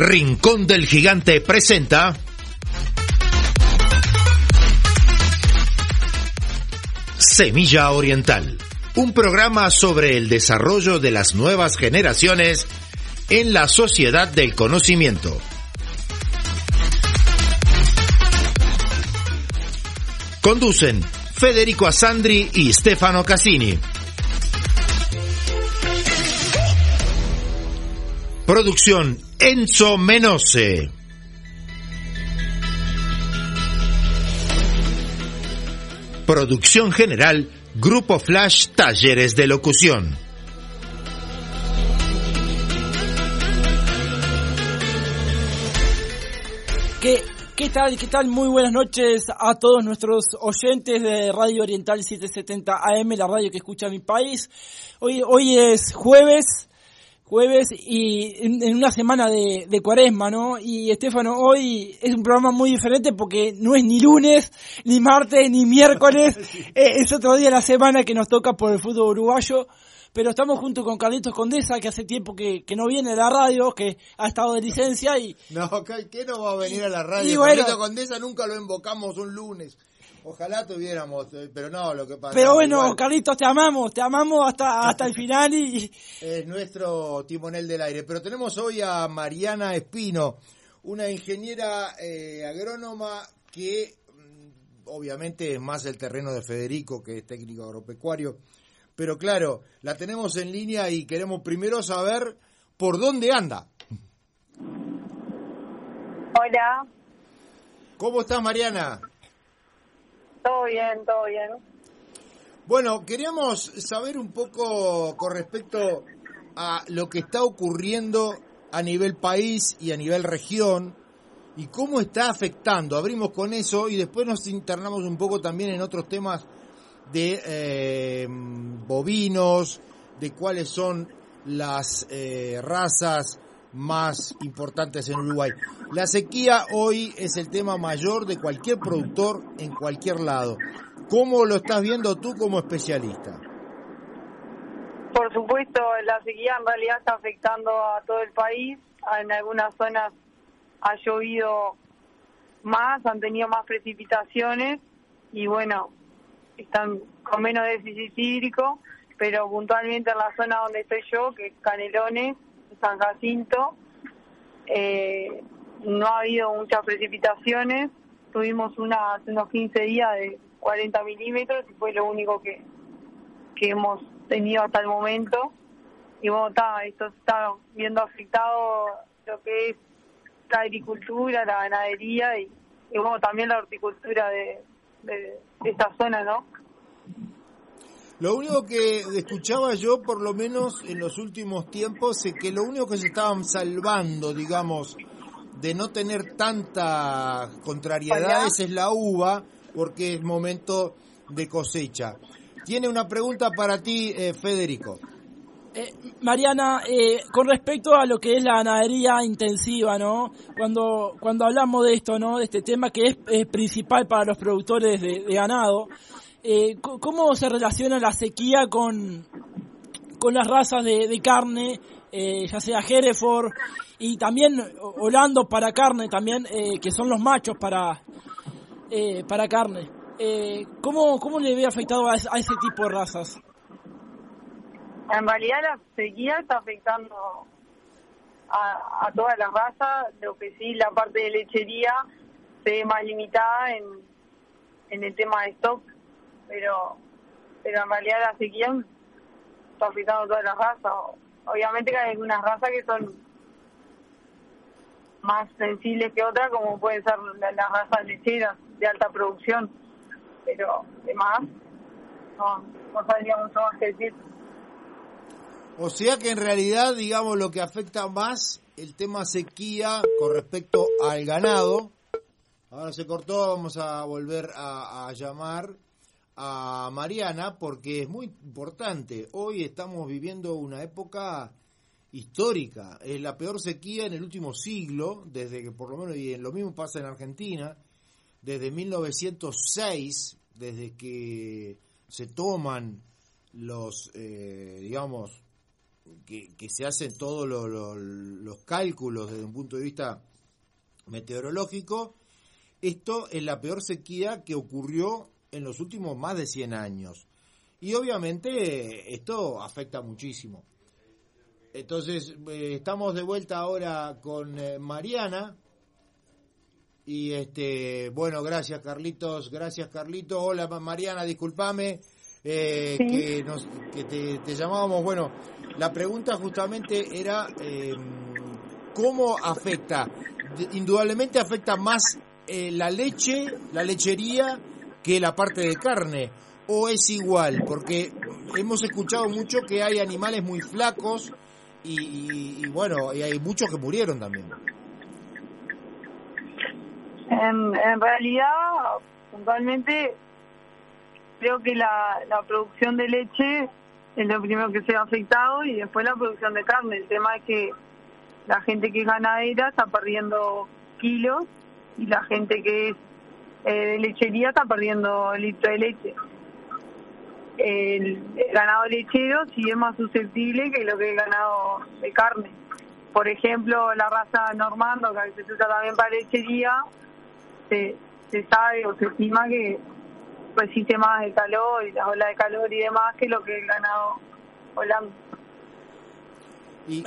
Rincón del Gigante presenta Semilla Oriental, un programa sobre el desarrollo de las nuevas generaciones en la sociedad del conocimiento. Conducen Federico Asandri y Stefano Cassini. Producción Enzo Menose. Producción general Grupo Flash Talleres de Locución. ¿Qué, ¿Qué tal? ¿Qué tal? Muy buenas noches a todos nuestros oyentes de Radio Oriental 770 AM, la radio que escucha mi país. Hoy, hoy es jueves, jueves y en, una semana de, de, cuaresma, ¿no? Y Estefano, hoy es un programa muy diferente porque no es ni lunes, ni martes, ni miércoles, eh, es otro día de la semana que nos toca por el fútbol uruguayo pero estamos junto con Carlitos Condesa, que hace tiempo que, que no viene a la radio, que ha estado de licencia y... No, ¿qué no va a venir a la radio? Carlitos Condesa nunca lo invocamos un lunes. Ojalá tuviéramos, eh, pero no, lo que pasa. Pero bueno, Carlitos, te amamos, te amamos hasta, hasta el final y. Es nuestro timonel del aire. Pero tenemos hoy a Mariana Espino, una ingeniera eh, agrónoma que mm, obviamente es más el terreno de Federico, que es técnico agropecuario. Pero claro, la tenemos en línea y queremos primero saber por dónde anda. Hola. ¿Cómo estás, Mariana? Todo bien, todo bien. Bueno, queríamos saber un poco con respecto a lo que está ocurriendo a nivel país y a nivel región y cómo está afectando. Abrimos con eso y después nos internamos un poco también en otros temas de eh, bovinos, de cuáles son las eh, razas más importantes en Uruguay. La sequía hoy es el tema mayor de cualquier productor en cualquier lado. ¿Cómo lo estás viendo tú como especialista? Por supuesto, la sequía en realidad está afectando a todo el país. En algunas zonas ha llovido más, han tenido más precipitaciones y bueno, están con menos déficit hídrico, pero puntualmente en la zona donde estoy yo, que es Canelones, San Jacinto, eh, no ha habido muchas precipitaciones. Tuvimos una, hace unos 15 días de 40 milímetros y fue lo único que, que hemos tenido hasta el momento. Y bueno, está, esto está viendo afectado lo que es la agricultura, la ganadería y, y también la horticultura de, de, esta zona, ¿no? Lo único que escuchaba yo, por lo menos en los últimos tiempos, es que lo único que se estaban salvando, digamos, de no tener tantas contrariedades es la uva, porque es momento de cosecha. Tiene una pregunta para ti, eh, Federico. Eh, Mariana, eh, con respecto a lo que es la ganadería intensiva, ¿no? Cuando, cuando hablamos de esto, ¿no? De este tema que es, principal para los productores de, ganado, eh, ¿cómo se relaciona la sequía con, con las razas de, carne, ya sea Hereford y también Holando para carne, también que son los machos para, para carne? ¿cómo, ¿Cómo le ve afectado a ese tipo de razas? En realidad la sequía está afectando a, a todas las razas, lo que sí la parte de lechería se ve más limitada en, en el tema de stock, pero pero en realidad la sequía está afectando a todas las razas. Obviamente que hay algunas razas que son más sensibles que otras, como pueden ser las, razas lecheras de alta producción, pero demás no, no sabría mucho más que decir. O sea que en realidad, digamos, lo que afecta más el tema sequía con respecto al ganado. Ahora se cortó, vamos a volver a, llamar a Mariana porque es muy importante. Hoy estamos viviendo una época histórica. Es la peor sequía en el último siglo, desde que por lo menos, y lo mismo pasa en Argentina, desde 1906, desde que se toman los, eh, digamos, que, se hacen todos los cálculos desde un punto de vista meteorológico, esto es la peor sequía que ocurrió en los últimos más de 100 años. Y obviamente esto afecta muchísimo. Entonces, eh, estamos de vuelta ahora con eh, Mariana. Y este, bueno, gracias Carlitos, gracias Carlitos. Hola Mariana, discúlpame eh, que, nos, que te, llamábamos. Bueno, la pregunta justamente era cómo afecta. Indudablemente afecta más la leche, la lechería, que la parte de carne. ¿O es igual? Porque hemos escuchado mucho que hay animales muy flacos y, bueno, y hay muchos que murieron también. En, en realidad, puntualmente, creo que la, la producción de leche es lo primero que se ha afectado y después la producción de carne. El tema es que la gente que es ganadera está perdiendo kilos y la gente que es de lechería está perdiendo litro de leche el, ganado lechero sí es más susceptible que lo que el ganado de carne. Por ejemplo, la raza normando, que se usa también para lechería, se, se sabe o se estima que resiste más el calor y las olas de calor y demás que lo que el ganado holando. Y...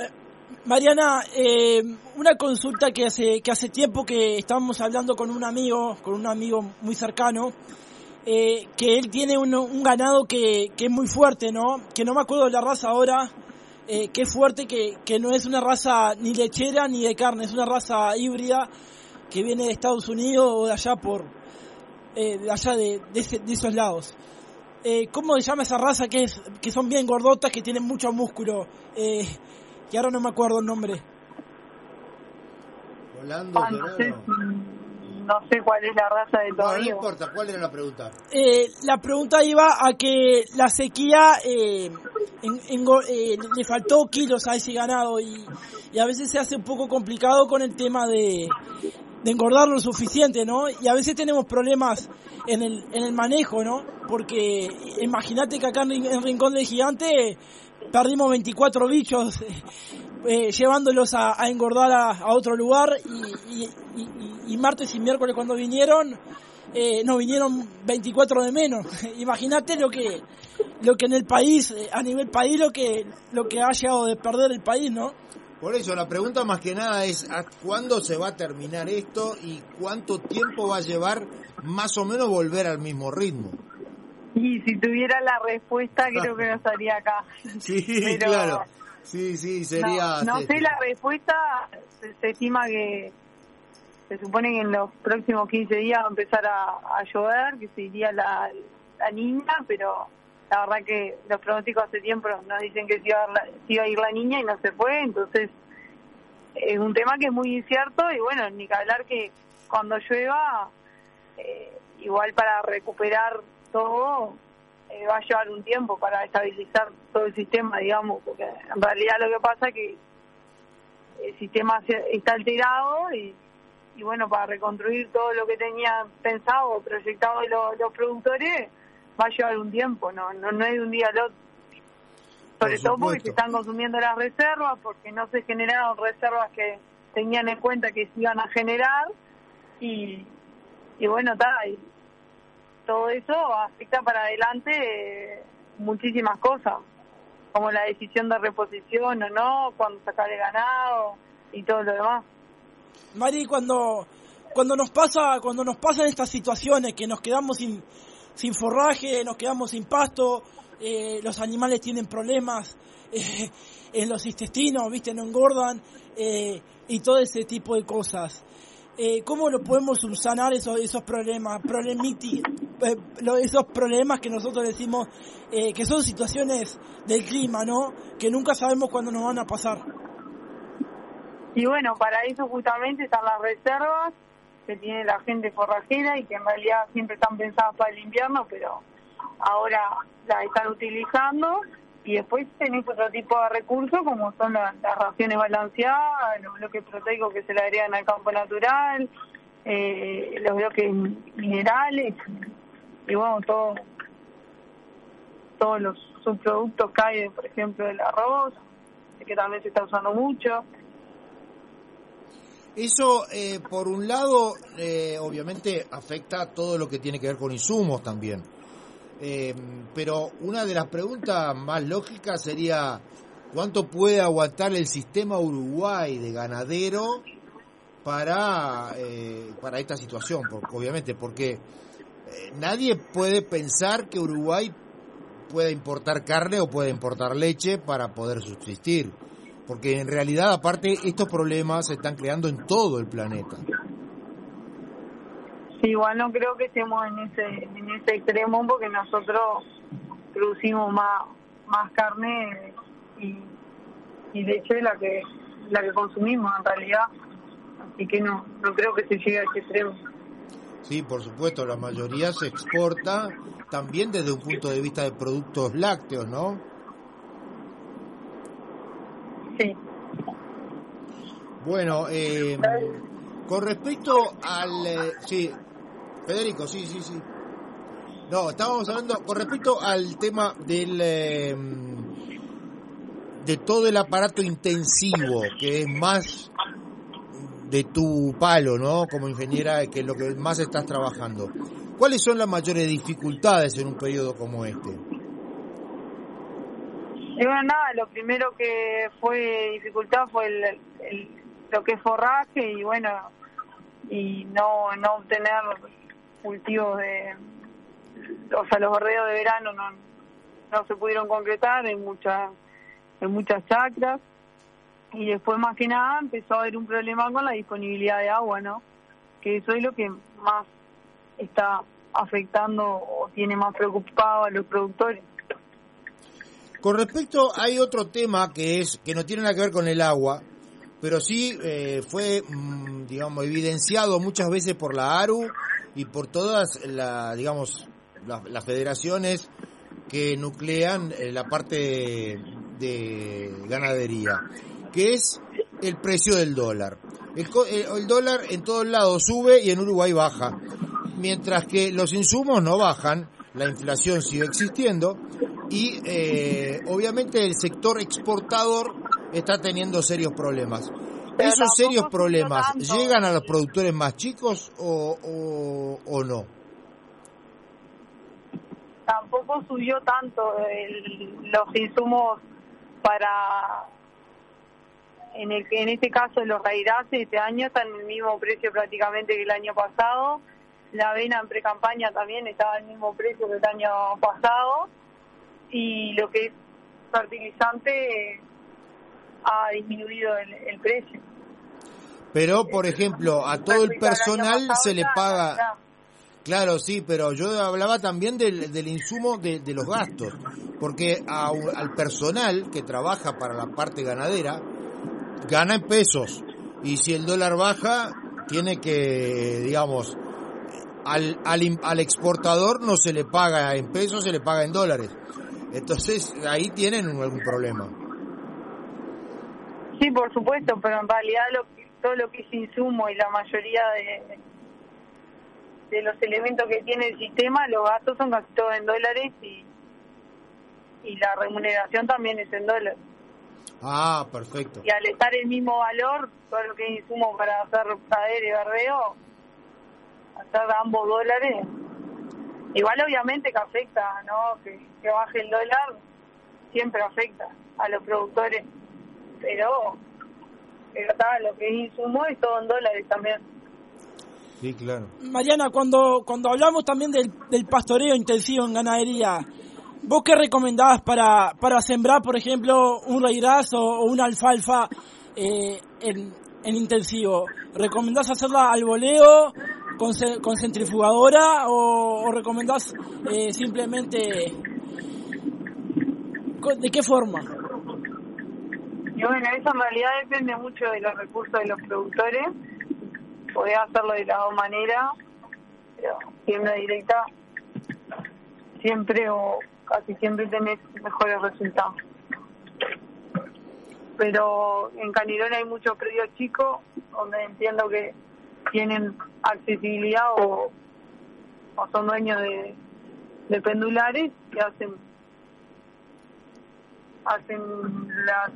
Mariana, eh, una consulta que hace que hace tiempo que estábamos hablando con un amigo, con un amigo muy cercano, eh, que él tiene un, ganado que, es muy fuerte, ¿no? Que no me acuerdo de la raza ahora, eh, que es fuerte, que, no es una raza ni lechera ni de carne, es una raza híbrida que viene de Estados Unidos o de allá por, de allá de, esos lados. ¿Cómo se llama esa raza que, es, que son bien gordotas, que tienen mucho músculo? Que ahora no me acuerdo el nombre. Volando, ah, no sé cuál es la raza de todo. No, importa, ¿cuál era la pregunta? Eh, la pregunta iba a que la sequía eh, eh, le faltó kilos a ese ganado y, a veces se hace un poco complicado con el tema de, de engordar lo suficiente, ¿no? Y a veces tenemos problemas en el, en el manejo, ¿no? Porque imagínate que acá en, Rincón del Gigante perdimos 24 bichos eh, llevándolos a, engordar a, otro lugar y, martes y miércoles cuando vinieron eh, no vinieron 24 de menos. Imagínate lo que lo que en el país eh, a nivel país lo que lo que ha llegado de perder el país, ¿no? Por eso la pregunta más que nada es ¿a cuándo se va a terminar esto y cuánto tiempo va a llevar más o menos volver al mismo ritmo. Y si tuviera la respuesta creo que no estaría acá. Sí, claro. Sí, sí, sería... No, sé la respuesta, se, estima que se supone que en los próximos 15 días va a empezar a, llover, que se iría la, niña, pero la verdad que los pronósticos hace tiempo nos dicen que se iba, a, iba a ir la niña y no se fue, entonces es un tema que es muy incierto y bueno, ni que hablar que cuando llueva, eh, igual para recuperar todo, eh, va a llevar un tiempo para estabilizar todo el sistema, digamos, porque en realidad lo que pasa es que el sistema está alterado y, y bueno, para reconstruir todo lo que tenían pensado proyectado los, los productores va a llevar un tiempo, no, no, no es de un día al otro. Sobre todo porque se están consumiendo las reservas, porque no se generaron reservas que tenían en cuenta que se iban a generar y, y bueno, está, todo eso afecta para adelante eh, muchísimas cosas, como la decisión de reposición o no, cuando sacar el ganado y todo lo demás. Mari, cuando cuando nos pasa cuando nos pasan estas situaciones que nos quedamos sin sin forraje, nos quedamos sin pasto, eh, los animales tienen problemas eh, en los intestinos, viste, no engordan y todo ese tipo de cosas. Eh, ¿cómo lo podemos subsanar esos, esos problemas, problemiti, eh, esos problemas que nosotros decimos eh, que son situaciones del clima, ¿no? Que nunca sabemos cuándo nos van a pasar. Y bueno, para eso justamente están las reservas que tiene la gente forrajera y que en realidad siempre están pensadas para el invierno, pero ahora las están utilizando y después tenés otro tipo de recursos como son las, raciones balanceadas, los bloques proteicos que se le agregan al campo natural, eh, los bloques minerales y bueno, todo, todos los subproductos hay, por ejemplo, del arroz que también se está usando mucho. Eso, eh, por un lado, eh, obviamente afecta todo lo que tiene que ver con insumos también. Eh, pero una de las preguntas más lógicas sería, ¿cuánto puede aguantar el sistema Uruguay de ganadero para, para esta situación? Porque, obviamente, porque nadie puede pensar que Uruguay pueda importar carne o pueda importar leche para poder subsistir porque en realidad aparte estos problemas se están creando en todo el planeta. Sí, igual no creo que estemos en ese en ese extremo porque nosotros producimos más más carne y, y leche de la que la que consumimos en realidad, así que no no creo que se llegue a ese extremo. Sí, por supuesto, la mayoría se exporta también desde un punto de vista de productos lácteos, ¿no? Sí. Bueno, eh, con respecto al... Eh, sí, Federico, sí, sí, sí. No, estábamos hablando con respecto al tema del... Eh, de todo el aparato intensivo, que es más de tu palo, ¿no? Como ingeniera, que es lo que más estás trabajando. ¿Cuáles son las mayores dificultades en un periodo como este? Bueno, nada, lo primero que fue dificultad fue el, lo que es forraje y bueno, y no, no obtener cultivos de, o sea, los bordeos de verano no, no se pudieron concretar en muchas, en muchas chacras y después más que nada empezó a haber un problema con la disponibilidad de agua, ¿no? Que eso es lo que más está afectando o tiene más preocupado a los productores. Con respecto, hay otro tema que es que no tiene nada que ver con el agua, pero sí eh, fue, mm, digamos, evidenciado muchas veces por la ARU y por todas la, digamos, las federaciones que nuclean eh, la parte de, ganadería, que es el precio del dólar. El, el, dólar en todos lados sube y en Uruguay baja, mientras que los insumos no bajan, la inflación sigue existiendo y eh, obviamente el sector exportador está teniendo serios problemas. ¿Esos serios problemas llegan a los productores más chicos o, o, no? Tampoco subió tanto los insumos para, en, el, en este caso los rairaces este año están en el mismo precio prácticamente que el año pasado. La avena en pre-campaña también estaba al mismo precio que el año pasado y lo que es fertilizante ha disminuido el, precio. Pero, por ejemplo, a todo el personal se le paga... Claro, sí, pero yo hablaba también del, del insumo de, los gastos, porque al personal que trabaja para la parte ganadera gana en pesos y si el dólar baja tiene que, digamos, al, al, al exportador no se le paga en pesos, se le paga en dólares. Entonces ahí tienen algún problema. Sí, por supuesto, pero en realidad lo, todo lo que es insumo y la mayoría de, de los elementos que tiene el sistema, los gastos son casi todos en dólares y, y la remuneración también es en dólares. Ah, perfecto. Y al estar el mismo valor, todo lo que es insumo para hacer pradero y barbeo, hacer ambos dólares, Igual obviamente que afecta, ¿no? Que, baje el dólar siempre afecta a los productores, pero, pero está, lo que es insumo es todo en dólares también. Sí, claro. Mariana, cuando, cuando hablamos también del, del pastoreo intensivo en ganadería, ¿vos qué recomendabas para, para sembrar, por ejemplo, un raíz o, una alfalfa eh, en, en intensivo? ¿Recomendás hacerla al voleo con, con centrifugadora o, recomendás eh, simplemente de qué forma? Y bueno, eso en realidad depende mucho de los recursos de los productores. Podés hacerlo de la dos maneras, pero siempre directa, siempre o casi siempre tenés mejores resultados. Pero en Canirón hay muchos predios chicos, donde entiendo que tienen accesibilidad o, son dueños de, pendulares que hacen hacen las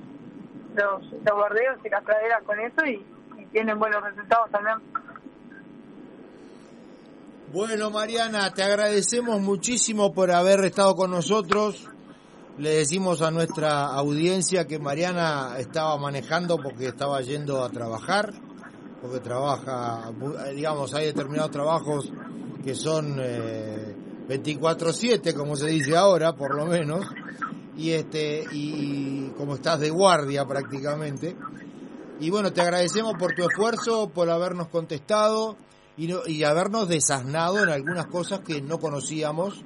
los, los bordeos y las praderas con eso y tienen buenos resultados también. Bueno, Mariana, te agradecemos muchísimo por haber estado con nosotros. Le decimos a nuestra audiencia que Mariana estaba manejando porque estaba yendo a trabajar, porque trabaja, digamos, hay determinados trabajos que son eh, 24/7, como se dice ahora, por lo menos, y este y como estás de guardia prácticamente. Y bueno, te agradecemos por tu esfuerzo, por habernos contestado y, no, y habernos desasnado en algunas cosas que no conocíamos.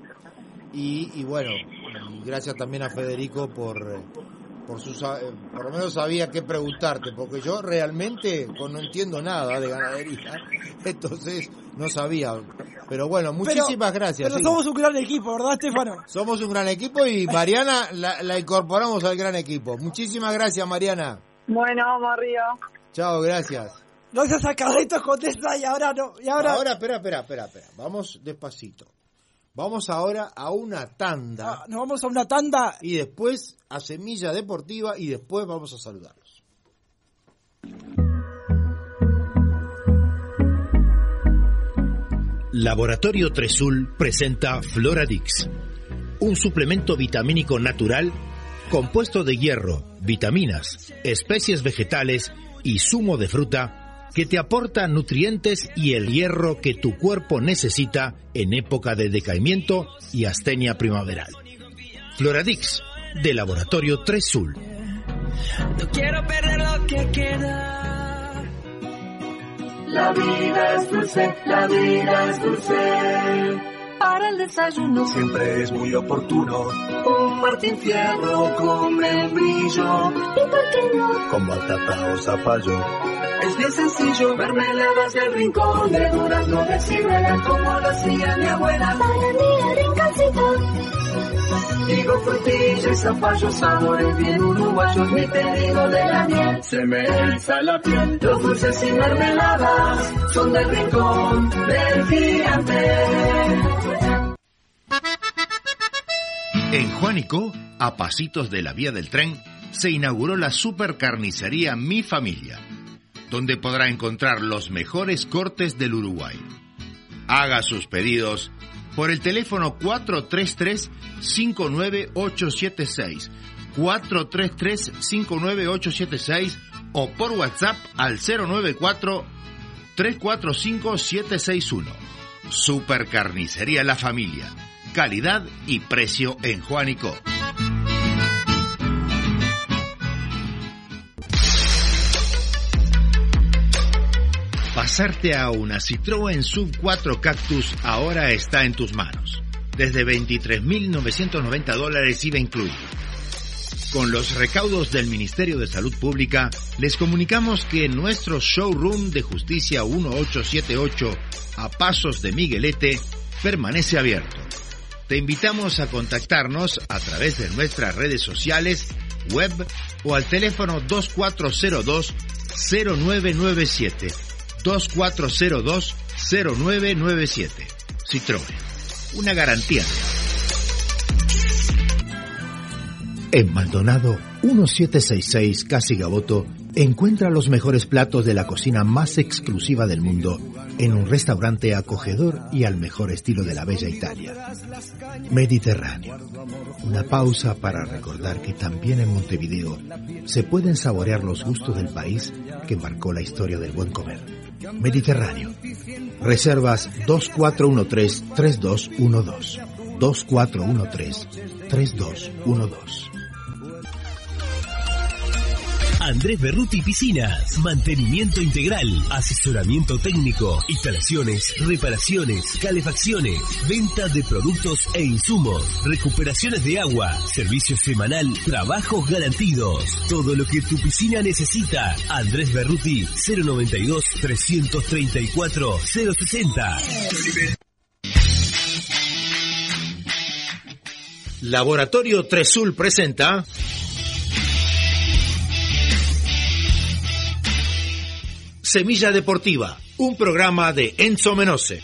Y, y bueno, y gracias también a Federico por, por sus, eh, por lo menos sabía qué preguntarte, porque yo realmente no entiendo nada de ganadería, entonces no sabía. Pero bueno, muchísimas pero, gracias. Pero sí. somos un gran equipo, ¿verdad, Estefano? Somos un gran equipo y Mariana la, la incorporamos al gran equipo. Muchísimas gracias, Mariana. Bueno, vamos arriba. Chao, gracias. Gracias a Carlitos contesta y ahora no. Y ahora... ahora, espera, espera, espera, espera. Vamos despacito. Vamos ahora a una tanda. Ah, nos vamos a una tanda. Y después a Semilla Deportiva y después vamos a saludarlos. Laboratorio Tresul presenta Floradix, un suplemento vitamínico natural compuesto de hierro, vitaminas, especies vegetales y zumo de fruta que te aporta nutrientes y el hierro que tu cuerpo necesita en época de decaimiento y astenia primaveral. Floradix, de Laboratorio Tresul. No quiero perder lo que queda. La vida es dulce, la vida es dulce. Para el desayuno siempre es muy oportuno. Martín Fierro con membrillo. ¿Y por qué no? Con batata o zapallo. Es bien sencillo, mermeladas del rincón de durazno de ciruela como lo hacía mi abuela. Para mi rinconcito. Digo frutilla y zapallo, sabores bien uruguayos, mi pedido de la miel. Se me eriza la piel, los dulces y mermeladas son del rincón del gigante. En Juanico, a pasitos de la vía del tren, se inauguró la supercarnicería Mi Familia, donde podrá encontrar los mejores cortes del Uruguay. Haga sus pedidos por el teléfono 433-59876, 433-59876 o por WhatsApp al 094-345-761. Supercarnicería La Familia. Calidad y precio en Juanico. Pasarte a una Citroën Sub 4 Cactus ahora está en tus manos. Desde 23.990 dólares IVA incluido. Con los recaudos del Ministerio de Salud Pública, les comunicamos que nuestro showroom de justicia 1878 a Pasos de Miguelete permanece abierto. Te invitamos a contactarnos a través de nuestras redes sociales, web o al teléfono 2402-0997. 2402-0997. Citroën. Una garantía. En Maldonado 1766 Casi Gaboto encuentra los mejores platos de la cocina más exclusiva del mundo en un restaurante acogedor y al mejor estilo de la bella Italia. Mediterráneo. Una pausa para recordar que también en Montevideo se pueden saborear los gustos del país que marcó la historia del buen comer. Mediterráneo. Reservas 2413-3212. 2413-3212. Andrés Berruti Piscinas, mantenimiento integral, asesoramiento técnico, instalaciones, reparaciones, calefacciones, venta de productos e insumos, recuperaciones de agua, servicio semanal, trabajos garantidos, todo lo que tu piscina necesita. Andrés Berruti 092 334 060. Laboratorio Tresul presenta Semilla Deportiva, un programa de Enzo Menose.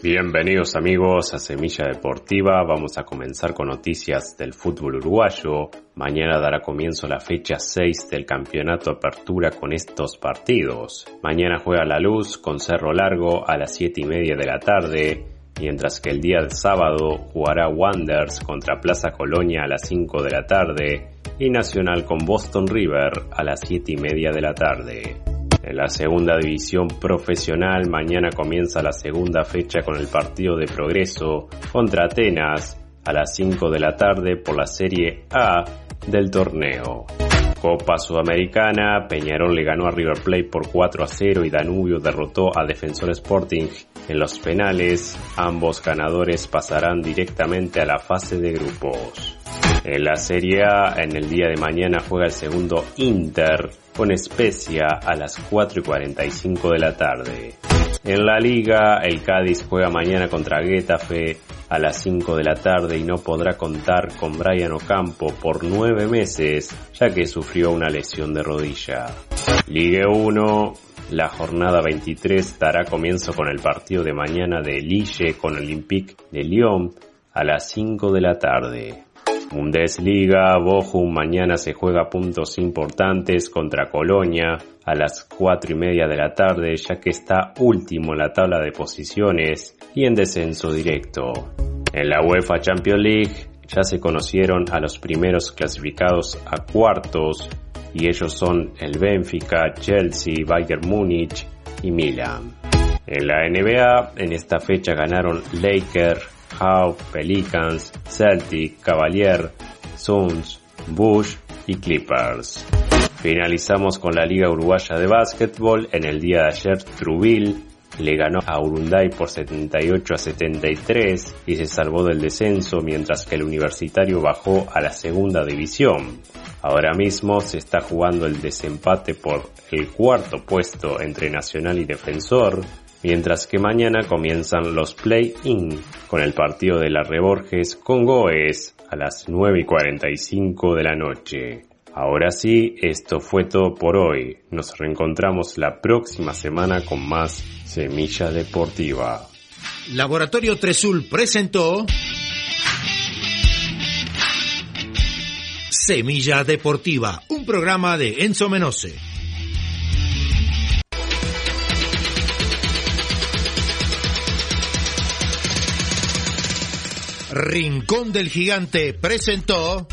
Bienvenidos amigos a Semilla Deportiva. Vamos a comenzar con noticias del fútbol uruguayo. Mañana dará comienzo la fecha 6 del campeonato Apertura con estos partidos. Mañana juega La Luz con Cerro Largo a las 7 y media de la tarde, mientras que el día del sábado jugará Wonders contra Plaza Colonia a las 5 de la tarde y Nacional con Boston River a las 7 y media de la tarde. En la segunda división profesional mañana comienza la segunda fecha con el partido de progreso contra Atenas a las 5 de la tarde por la Serie A del torneo. Copa Sudamericana, Peñarol le ganó a River Plate por 4 a 0 y Danubio derrotó a Defensor Sporting en los penales. Ambos ganadores pasarán directamente a la fase de grupos. En la Serie A, en el día de mañana juega el segundo Inter con Especia a las 4 y 45 de la tarde. En la liga, el Cádiz juega mañana contra Getafe a las 5 de la tarde y no podrá contar con Brian Ocampo por 9 meses, ya que sufrió una lesión de rodilla. Ligue 1, la jornada 23 dará comienzo con el partido de mañana de Lille con Olympique de Lyon a las 5 de la tarde. Bundesliga, Bochum mañana se juega puntos importantes contra Colonia a las 4 y media de la tarde ya que está último en la tabla de posiciones y en descenso directo. En la UEFA Champions League ya se conocieron a los primeros clasificados a cuartos y ellos son el Benfica, Chelsea, Bayern Múnich y Milan. En la NBA en esta fecha ganaron Lakers, Hawk, Pelicans, Celtic, Cavalier, Suns, Bush y Clippers. Finalizamos con la Liga Uruguaya de Básquetbol. En el día de ayer, Trubil le ganó a Urunday por 78 a 73 y se salvó del descenso mientras que el universitario bajó a la segunda división. Ahora mismo se está jugando el desempate por el cuarto puesto entre Nacional y Defensor, mientras que mañana comienzan los play-in con el partido de la Reborges con Goes a las 9 y 45 de la noche. Ahora sí, esto fue todo por hoy. Nos reencontramos la próxima semana con más Semilla Deportiva. Laboratorio Tresul presentó Semilla Deportiva, un programa de Enzo Menose. Rincón del Gigante presentó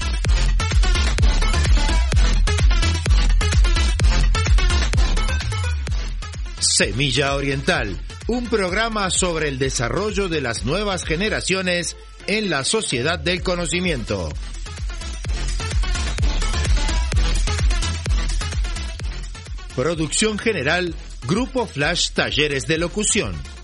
Semilla Oriental, un programa sobre el desarrollo de las nuevas generaciones en la sociedad del conocimiento. Producción general, Grupo Flash Talleres de Locución.